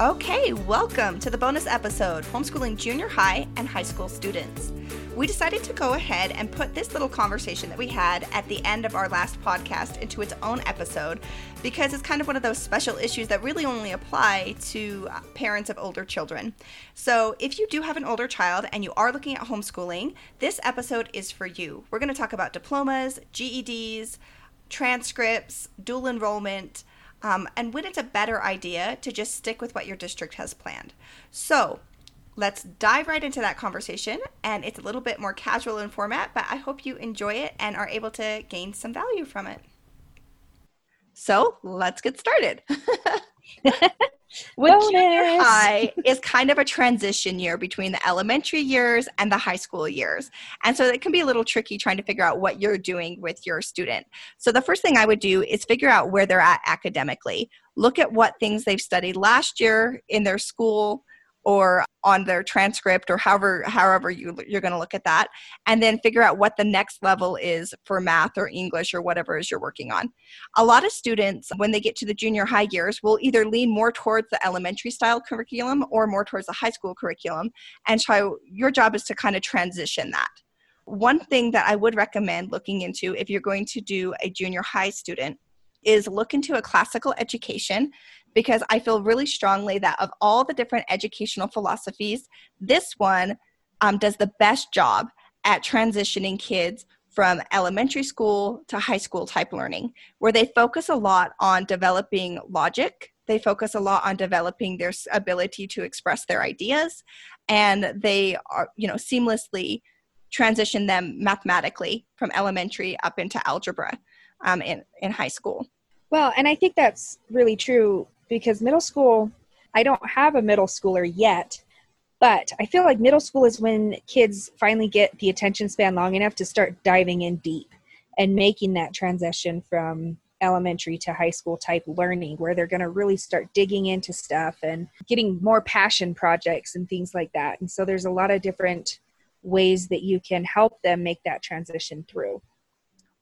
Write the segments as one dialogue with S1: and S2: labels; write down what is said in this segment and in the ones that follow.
S1: Okay, welcome to the bonus episode Homeschooling Junior High and High School Students. We decided to go ahead and put this little conversation that we had at the end of our last podcast into its own episode because it's kind of one of those special issues that really only apply to uh, parents of older children. So, if you do have an older child and you are looking at homeschooling, this episode is for you. We're going to talk about diplomas, GEDs, transcripts, dual enrollment um, and when it's a better idea to just stick with what your district has planned. So let's dive right into that conversation. And it's a little bit more casual in format, but I hope you enjoy it and are able to gain some value from it. So let's get started. Junior high is kind of a transition year between the elementary years and the high school years. And so it can be a little tricky trying to figure out what you're doing with your student. So the first thing I would do is figure out where they're at academically. Look at what things they've studied last year in their school or on their transcript or however however you, you're going to look at that and then figure out what the next level is for math or english or whatever is you're working on. A lot of students when they get to the junior high years will either lean more towards the elementary style curriculum or more towards the high school curriculum and so your job is to kind of transition that. One thing that i would recommend looking into if you're going to do a junior high student is look into a classical education because I feel really strongly that of all the different educational philosophies, this one um, does the best job at transitioning kids from elementary school to high school type learning, where they focus a lot on developing logic. They focus a lot on developing their ability to express their ideas, and they are, you know, seamlessly transition them mathematically from elementary up into algebra um, in, in high school.
S2: Well, and I think that's really true because middle school, I don't have a middle schooler yet, but I feel like middle school is when kids finally get the attention span long enough to start diving in deep and making that transition from elementary to high school type learning where they're going to really start digging into stuff and getting more passion projects and things like that. And so there's a lot of different ways that you can help them make that transition through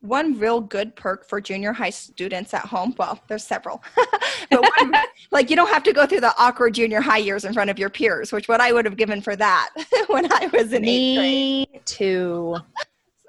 S1: one real good perk for junior high students at home well there's several but one, like you don't have to go through the awkward junior high years in front of your peers which what i would have given for that when i was in
S2: Me eighth grade. Too.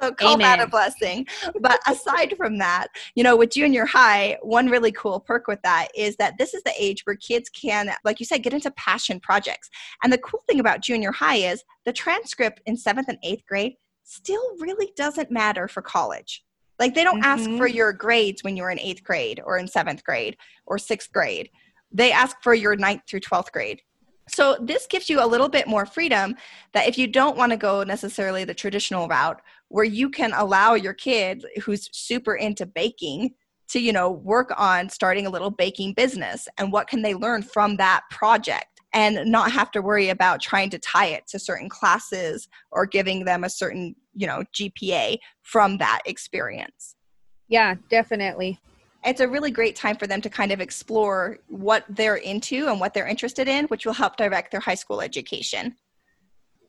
S1: So call Amen. that a blessing. But aside from that you know with junior high one really cool perk with that is that this is the age where kids can like you said get into passion projects. And the cool thing about junior high is the transcript in seventh and eighth grade still really doesn't matter for college like they don't mm-hmm. ask for mm-hmm. your grades when you're in eighth grade or in seventh grade or sixth grade. They ask for your ninth through 12th grade. So this gives you a little bit more freedom that if you don't want to go necessarily the traditional route where you can allow your kid who's super into baking to you know work on starting a little baking business and what can they learn from that project and not have to worry about trying to tie it to certain classes or giving them a certain you know gpa from that experience.
S2: Yeah definitely.
S1: It's a really great time for them to kind of explore what they're into and what they're interested in which will help direct their high school education.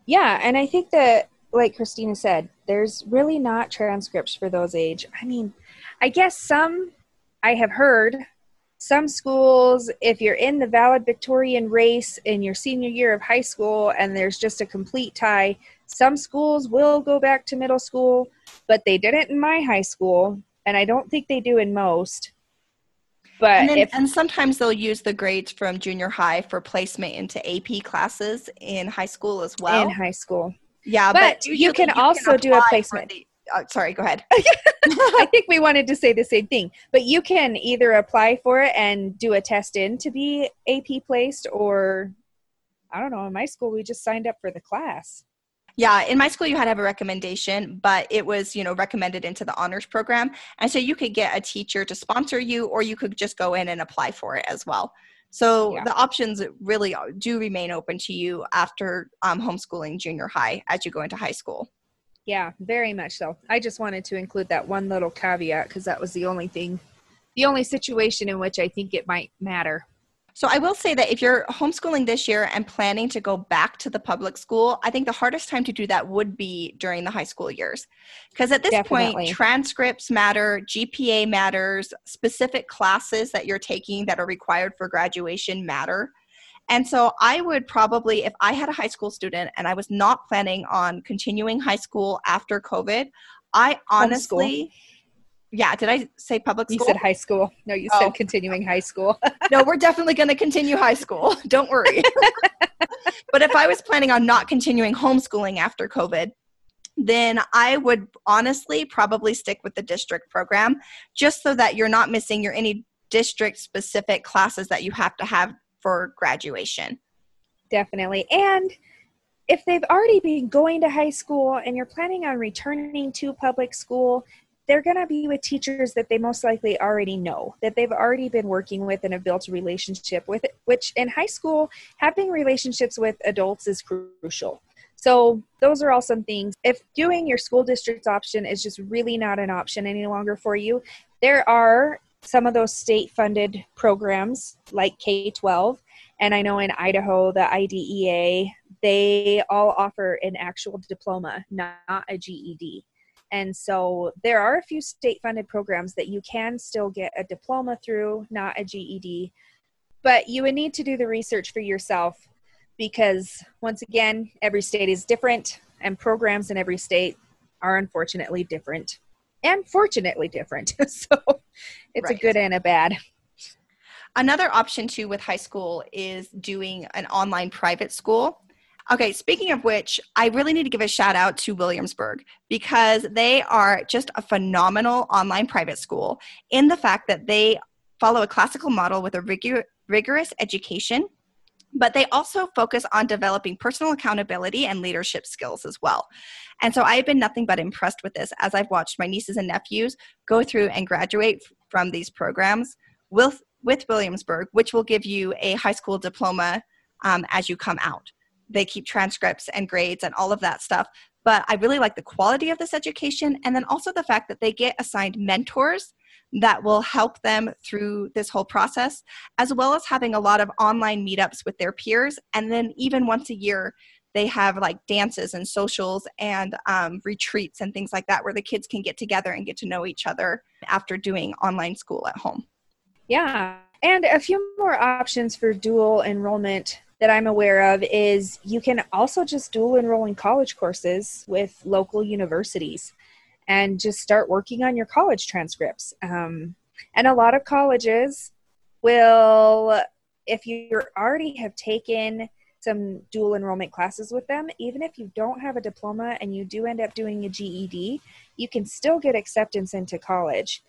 S2: Yeah and i think that like christina said there's really not transcripts for those age. I mean i guess some i have heard some schools, if you're in the valedictorian race in your senior year of high school and there's just a complete tie, some schools will go back to middle school, but they didn't in my high school, and I don't think they do in most.
S1: But and, then, if, and sometimes they'll use the grades from junior high for placement into AP classes in high school as well.
S2: In high school.
S1: Yeah,
S2: but, but you can you also can do a placement. The,
S1: uh, sorry, go ahead.
S2: I think we wanted to say the same thing, but you can either apply for it and do a test in to be AP placed, or I don't know. In my school, we just signed up for the class.
S1: Yeah, in my school, you had to have a recommendation, but it was, you know, recommended into the honors program. And so you could get a teacher to sponsor you, or you could just go in and apply for it as well. So yeah. the options really do remain open to you after um, homeschooling junior high as you go into high school.
S2: Yeah, very much so. I just wanted to include that one little caveat because that was the only thing, the only situation in which I think it might matter.
S1: So I will say that if you're homeschooling this year and planning to go back to the public school, I think the hardest time to do that would be during the high school years. Because at this Definitely. point, transcripts matter, GPA matters, specific classes that you're taking that are required for graduation matter. And so I would probably, if I had a high school student and I was not planning on continuing high school after COVID, I honestly, yeah, did I say public school?
S2: You said high school. No, you said oh. continuing high school.
S1: no, we're definitely going to continue high school. Don't worry. but if I was planning on not continuing homeschooling after COVID, then I would honestly probably stick with the district program just so that you're not missing your any district specific classes that you have to have for graduation.
S2: Definitely. And if they've already been going to high school and you're planning on returning to public school, they're going to be with teachers that they most likely already know, that they've already been working with and have built a relationship with, which in high school, having relationships with adults is crucial. So, those are all some things. If doing your school district's option is just really not an option any longer for you, there are some of those state funded programs like K 12. And I know in Idaho, the IDEA, they all offer an actual diploma, not a GED. And so there are a few state funded programs that you can still get a diploma through, not a GED. But you would need to do the research for yourself because, once again, every state is different, and programs in every state are unfortunately different and fortunately different. so it's right. a good and a bad.
S1: Another option too with high school is doing an online private school. Okay, speaking of which, I really need to give a shout out to Williamsburg because they are just a phenomenal online private school in the fact that they follow a classical model with a rigor- rigorous education but they also focus on developing personal accountability and leadership skills as well. And so I've been nothing but impressed with this as I've watched my nieces and nephews go through and graduate from these programs with, with Williamsburg, which will give you a high school diploma um, as you come out. They keep transcripts and grades and all of that stuff. But I really like the quality of this education and then also the fact that they get assigned mentors that will help them through this whole process, as well as having a lot of online meetups with their peers. And then, even once a year, they have like dances and socials and um, retreats and things like that where the kids can get together and get to know each other after doing online school at home.
S2: Yeah. And a few more options for dual enrollment that I'm aware of is you can also just dual enroll in college courses with local universities and just start working on your college transcripts. Um, and a lot of colleges will, if you already have taken some dual enrollment classes with them, even if you don't have a diploma and you do end up doing a GED, you can still get acceptance into college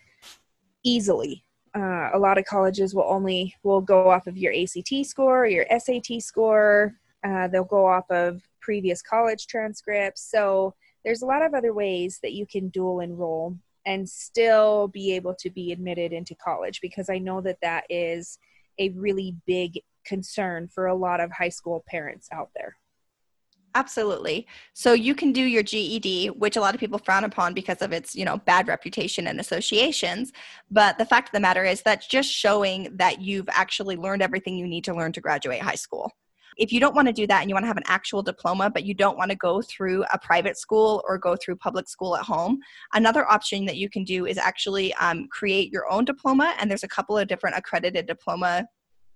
S2: easily. Uh, a lot of colleges will only will go off of your ACT score, your SAT score. Uh, they'll go off of previous college transcripts. So there's a lot of other ways that you can dual enroll and still be able to be admitted into college because I know that that is a really big concern for a lot of high school parents out there.
S1: Absolutely. So you can do your GED, which a lot of people frown upon because of its, you know, bad reputation and associations. But the fact of the matter is that's just showing that you've actually learned everything you need to learn to graduate high school. If you don't want to do that and you want to have an actual diploma, but you don't want to go through a private school or go through public school at home, another option that you can do is actually um, create your own diploma. And there's a couple of different accredited diploma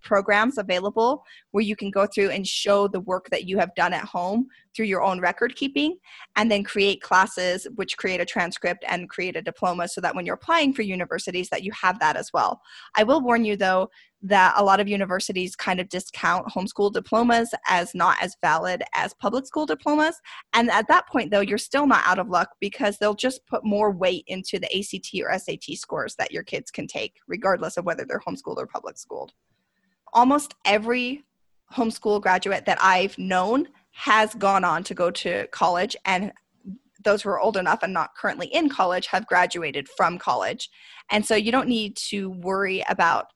S1: programs available where you can go through and show the work that you have done at home through your own record keeping and then create classes which create a transcript and create a diploma so that when you're applying for universities that you have that as well. I will warn you though that a lot of universities kind of discount homeschool diplomas as not as valid as public school diplomas. And at that point though you're still not out of luck because they'll just put more weight into the act or sat scores that your kids can take regardless of whether they're homeschooled or public schooled almost every homeschool graduate that I've known has gone on to go to college and those who are old enough and not currently in college have graduated from college. And so you don't need to worry about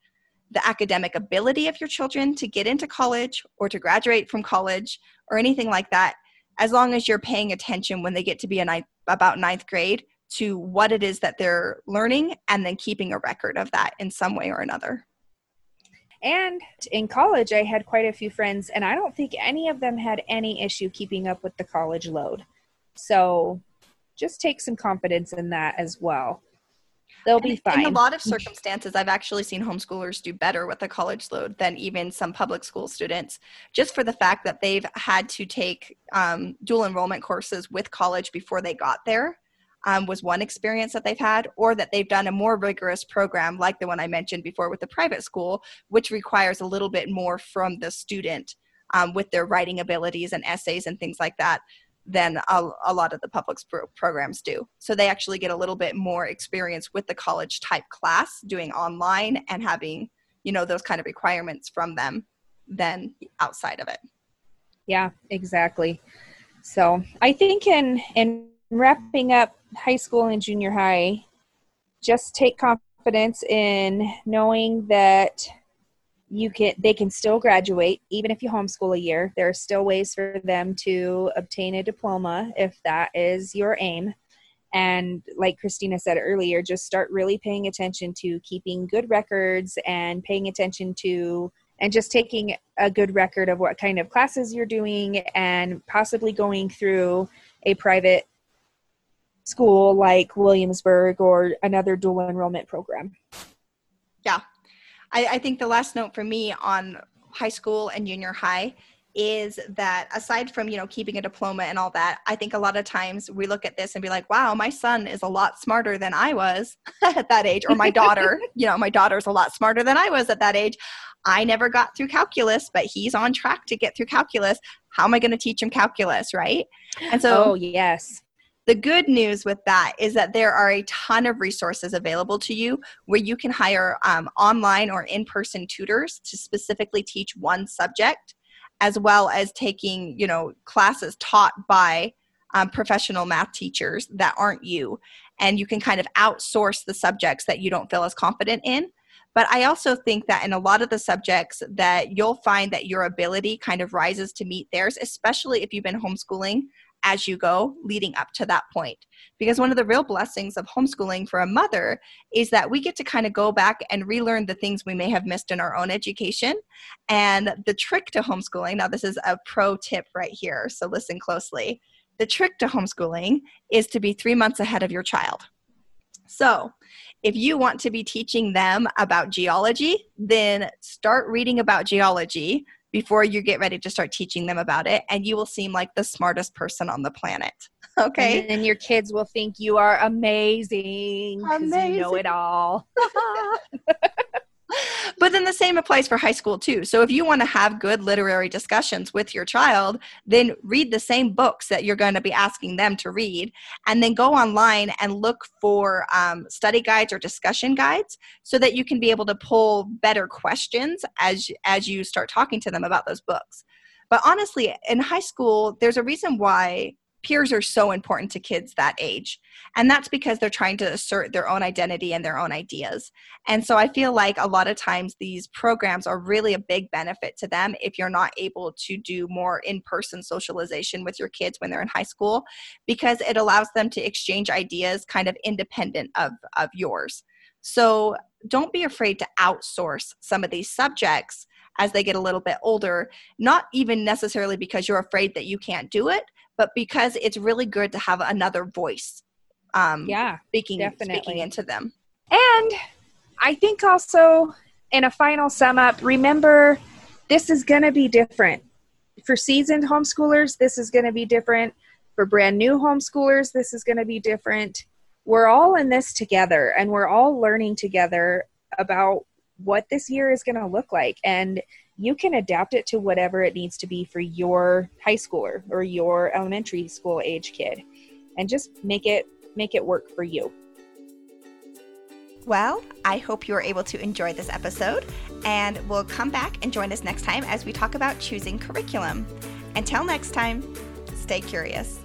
S1: the academic ability of your children to get into college or to graduate from college or anything like that, as long as you're paying attention when they get to be ninth, about ninth grade to what it is that they're learning and then keeping a record of that in some way or another.
S2: And in college, I had quite a few friends, and I don't think any of them had any issue keeping up with the college load. So just take some confidence in that as well. they'll be fine.
S1: In a lot of circumstances, I've actually seen homeschoolers do better with the college load than even some public school students, just for the fact that they've had to take um, dual enrollment courses with college before they got there. Um, was one experience that they've had, or that they've done a more rigorous program like the one I mentioned before with the private school, which requires a little bit more from the student um, with their writing abilities and essays and things like that than a, a lot of the public pro- programs do. So they actually get a little bit more experience with the college type class doing online and having, you know, those kind of requirements from them than outside of it.
S2: Yeah, exactly. So I think in in wrapping up high school and junior high, just take confidence in knowing that you can they can still graduate even if you homeschool a year. There are still ways for them to obtain a diploma if that is your aim. And like christina said earlier just start really paying attention to keeping good records and paying attention to and just taking a good record of what kind of classes you're doing and possibly going through a private school like williamsburg or another dual enrollment program?
S1: Yeah. I, I think the last note for me on high school and junior high is that aside from you know keeping a diploma and all that i think a lot of times we look at this and be like wow my son is a lot smarter than i was at that age or my daughter you know my daughter's a lot smarter than i was at that age. I never got through calculus but he's on track to get through calculus. How am i going to teach him calculus? Right?
S2: And so oh yes
S1: the good news with that is that there are a ton of resources available to you where you can hire um, online or in person tutors to specifically teach one subject, as well as taking, you know, classes taught by um, professional math teachers that aren't you. And you can kind of outsource the subjects that you don't feel as confident in. But I also think that in a lot of the subjects that you'll find that your ability kind of rises to meet theirs, especially if you've been homeschooling as you go leading up to that point. Because one of the real blessings of homeschooling for a mother is that we get to kind of go back and relearn the things we may have missed in our own education. And the trick to homeschooling now, this is a pro tip right here, so listen closely. The trick to homeschooling is to be three months ahead of your child. So, if you want to be teaching them about geology, then start reading about geology before you get ready to start teaching them about it and you will seem like the smartest person on the planet okay?
S2: And your kids will think you are amazing because you know it all
S1: but then the same applies for high school too. So if you want to have good literary discussions with your child, then read the same books that you're going to be asking them to read, and then go online and look for um, study guides or discussion guides so that you can be able to pull better questions as as you start talking to them about those books. But honestly, in high school, there's a reason why peers are so important to kids that age. And that's because they're trying to assert their own identity and their own ideas. And so I feel like a lot of times these programs are really a big benefit to them if you're not able to do more in person socialization with your kids when they're in high school, because it allows them to exchange ideas kind of independent of, of yours. So don't be afraid to outsource some of these subjects as they get a little bit older, not even necessarily because you're afraid that you can't do it, but because it's really good to have another voice um yeah speaking definitely. speaking into them.
S2: And i think also in a final sum up remember this is going to be different. For seasoned homeschoolers this is going to be different. For brand new homeschoolers this is going to be different. We're all in this together and we're all learning together about what this year is going to look like. And you can adapt it to whatever it needs to be for your high schooler or your elementary school age kid and just make it make it work for you.
S1: Well, I hope you were able to enjoy this episode and we'll come back and join us next time as we talk about choosing curriculum. Until next time, stay curious.